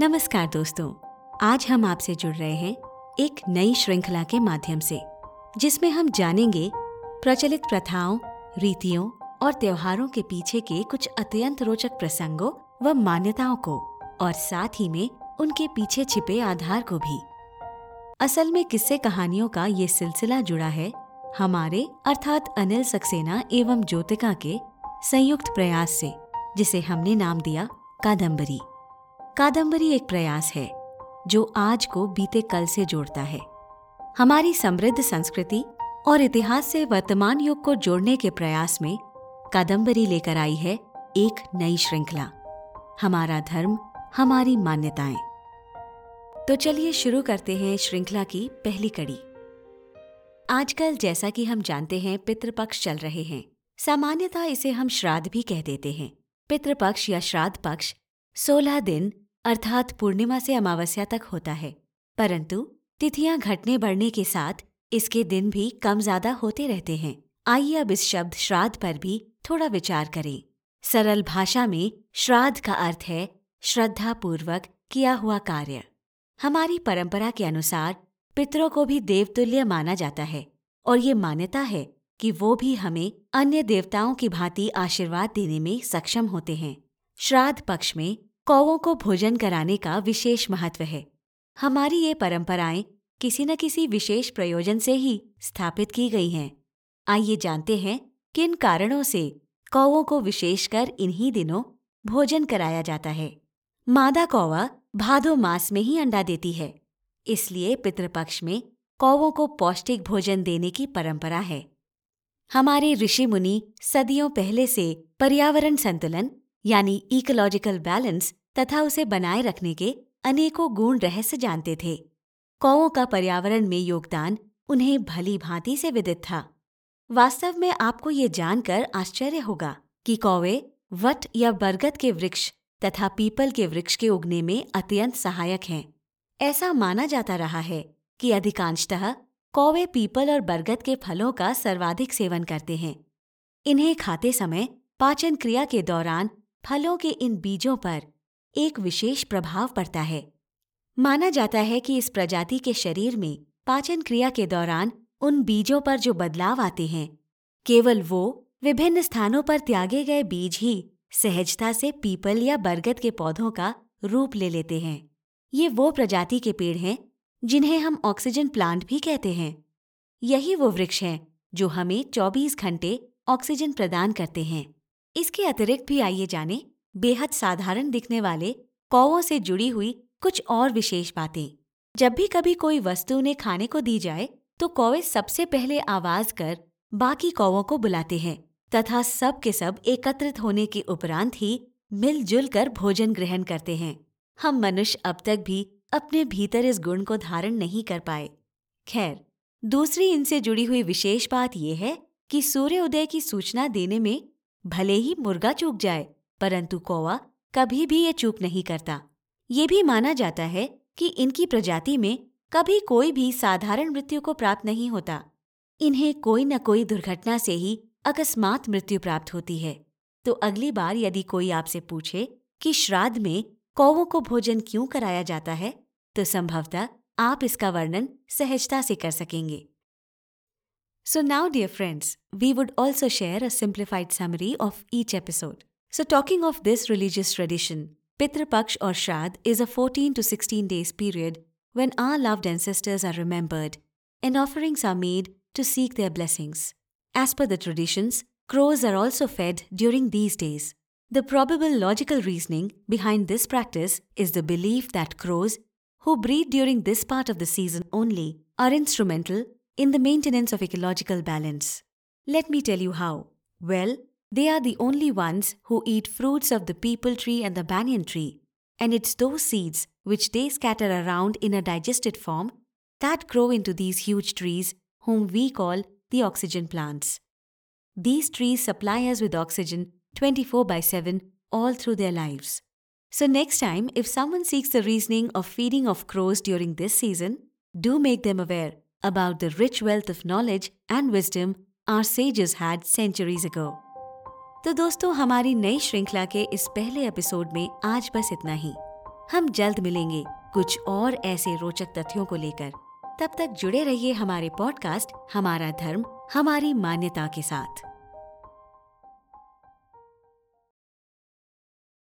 नमस्कार दोस्तों, आज हम आपसे जुड़ रहे हैं एक नई श्रृंखला के माध्यम से, जिसमें हम जानेंगे प्रचलित प्रथाओं, रीतियों और त्योहारों के पीछे के कुछ अत्यंत रोचक प्रसंगों व मान्यताओं को, और साथ ही में उनके पीछे छिपे आधार को भी। असल में किस्से कहानियों का ये सिलसिला जुड़ा है हमारे, अर्थात अनिल सक्सेना एवं ज्योतिका के, संयुक्त प्रयास से, जिसे हमने नाम दिया कादम्बरी कादम्बरी एक प्रयास है, जो आज को बीते कल से जोड़ता है। हमारी समृद्ध संस्कृति और इतिहास से वर्तमान युग को जोड़ने के प्रयास में कादम्बरी लेकर आई है एक नई श्रृंखला। हमारा धर्म, हमारी मान्यताएँ। तो चलिए शुरू करते हैं श्रृंखला की पहली कड़ी। आजकल जैसा कि हम जानते हैं, पितृपक्ष चल रहे हैं। सामान्यतः इसे हम श्राद्ध भी कह देते हैं। पितृपक्ष या श्राद्ध पक्ष सोलह दिन अर्थात पूर्णिमा से अमावस्या तक होता है। परंतु तिथियाँ घटने बढ़ने के साथ इसके दिन भी कम ज़्यादा होते रहते हैं। आइए अब इस शब्द श्राद्ध पर भी थोड़ा विचार करें। सरल भाषा में श्राद्ध का अर्थ है श्रद्धा पूर्वक किया हुआ कार्य। हमारी परंपरा के अनुसार पितरों को भी देवतुल्य माना जाता है और ये मान्यता है कि वो भी हमें अन्य देवताओं की भांति आशीर्वाद देने में सक्षम होते हैं। श्राद्ध पक्ष में कौवों को भोजन कराने का विशेष महत्व है। हमारी ये परंपराएँ किसी न किसी विशेष प्रयोजन से ही स्थापित की गई हैं। आइए जानते हैं किन कारणों से कौवों को विशेषकर इन्हीं दिनों भोजन कराया जाता है। मादा कौवा भादो मास में ही अंडा देती है। इसलिए पितृपक्ष में कौवों को पौष्टिक भोजन देने की परंपरा है। हमारे ऋषि मुनि सदियों पहले से पर्यावरण संतुलन यानी इकोलॉजिकल बैलेंस तथा उसे बनाए रखने के अनेकों गुण रहस्य जानते थे। कौओं का पर्यावरण में योगदान उन्हें भली भांति से विदित था। वास्तव में आपको ये जानकर आश्चर्य होगा कि कौवे वट या बरगद के वृक्ष तथा पीपल के वृक्ष के उगने में अत्यंत सहायक हैं। ऐसा माना जाता रहा है कि अधिकांशतः कौवे पीपल और बरगद के फलों का सर्वाधिक सेवन करते हैं। इन्हें खाते समय पाचन क्रिया के दौरान फलों के इन बीजों पर एक विशेष प्रभाव पड़ता है। माना जाता है कि इस प्रजाति के शरीर में पाचन क्रिया के दौरान उन बीजों पर जो बदलाव आते हैं, केवल वो विभिन्न स्थानों पर त्यागे गए बीज ही सहजता से पीपल या बरगद के पौधों का रूप ले लेते हैं। ये वो प्रजाति के पेड़ हैं जिन्हें हम ऑक्सीजन प्लांट भी कहते हैं। यही वो वृक्ष हैं जो हमें 24 घंटे ऑक्सीजन प्रदान करते हैं। इसके अतिरिक्त भी आइए जाने, बेहद साधारण दिखने वाले कौवों से जुड़ी हुई कुछ और विशेष बातें। जब भी कभी कोई वस्तु उन्हें खाने को दी जाए तो कौवे सबसे पहले आवाज़ कर बाकी कौवों को बुलाते हैं, तथा सब के सब एकत्रित होने के उपरांत ही मिलजुल कर भोजन ग्रहण करते हैं। हम मनुष्य अब तक भी अपने भीतर इस गुण को धारण नहीं कर पाए। खैर, दूसरी इनसे जुड़ी हुई विशेष बात यह है कि सूर्य उदय की सूचना देने में भले ही मुर्गा चूक जाए, परंतु कौवा कभी भी ये चूक नहीं करता। ये भी माना जाता है कि इनकी प्रजाति में कभी कोई भी साधारण मृत्यु को प्राप्त नहीं होता। इन्हें कोई न कोई दुर्घटना से ही अकस्मात मृत्यु प्राप्त होती है। तो अगली बार यदि कोई आपसे पूछे कि श्राद्ध में कौवों को भोजन क्यों कराया जाता है तो संभवतः आप इसका वर्णन सहजता से कर सकेंगे। So, now, dear friends, we would also share a simplified summary of each episode. So, talking of this religious tradition, Pitra Paksh or Shraddh is a 14 to 16 days period when our loved ancestors are remembered and offerings are made to seek their blessings. As per the traditions, crows are also fed during these days. The probable logical reasoning behind this practice is the belief that crows, who breed during this part of the season only, are instrumental in the maintenance of ecological balance. Let me tell you how. Well, they are the only ones who eat fruits of the peepal tree and the banyan tree, and it's those seeds which they scatter around in a digested form that grow into these huge trees, whom we call the oxygen plants. These trees supply us with oxygen 24 by 7 all through their lives. So, next time, if someone seeks the reasoning of feeding of crows during this season, do make them aware about the rich wealth of knowledge and wisdom our sages had centuries ago. तो दोस्तों, हमारी नई श्रृंखला के इस पहले episode में आज बस इतना ही। हम जल्द मिलेंगे कुछ और ऐसे रोचक तथ्यों को लेकर। तब तक जुड़े रहिए हमारे पॉडकास्ट हमारा धर्म, हमारी मान्यता के साथ।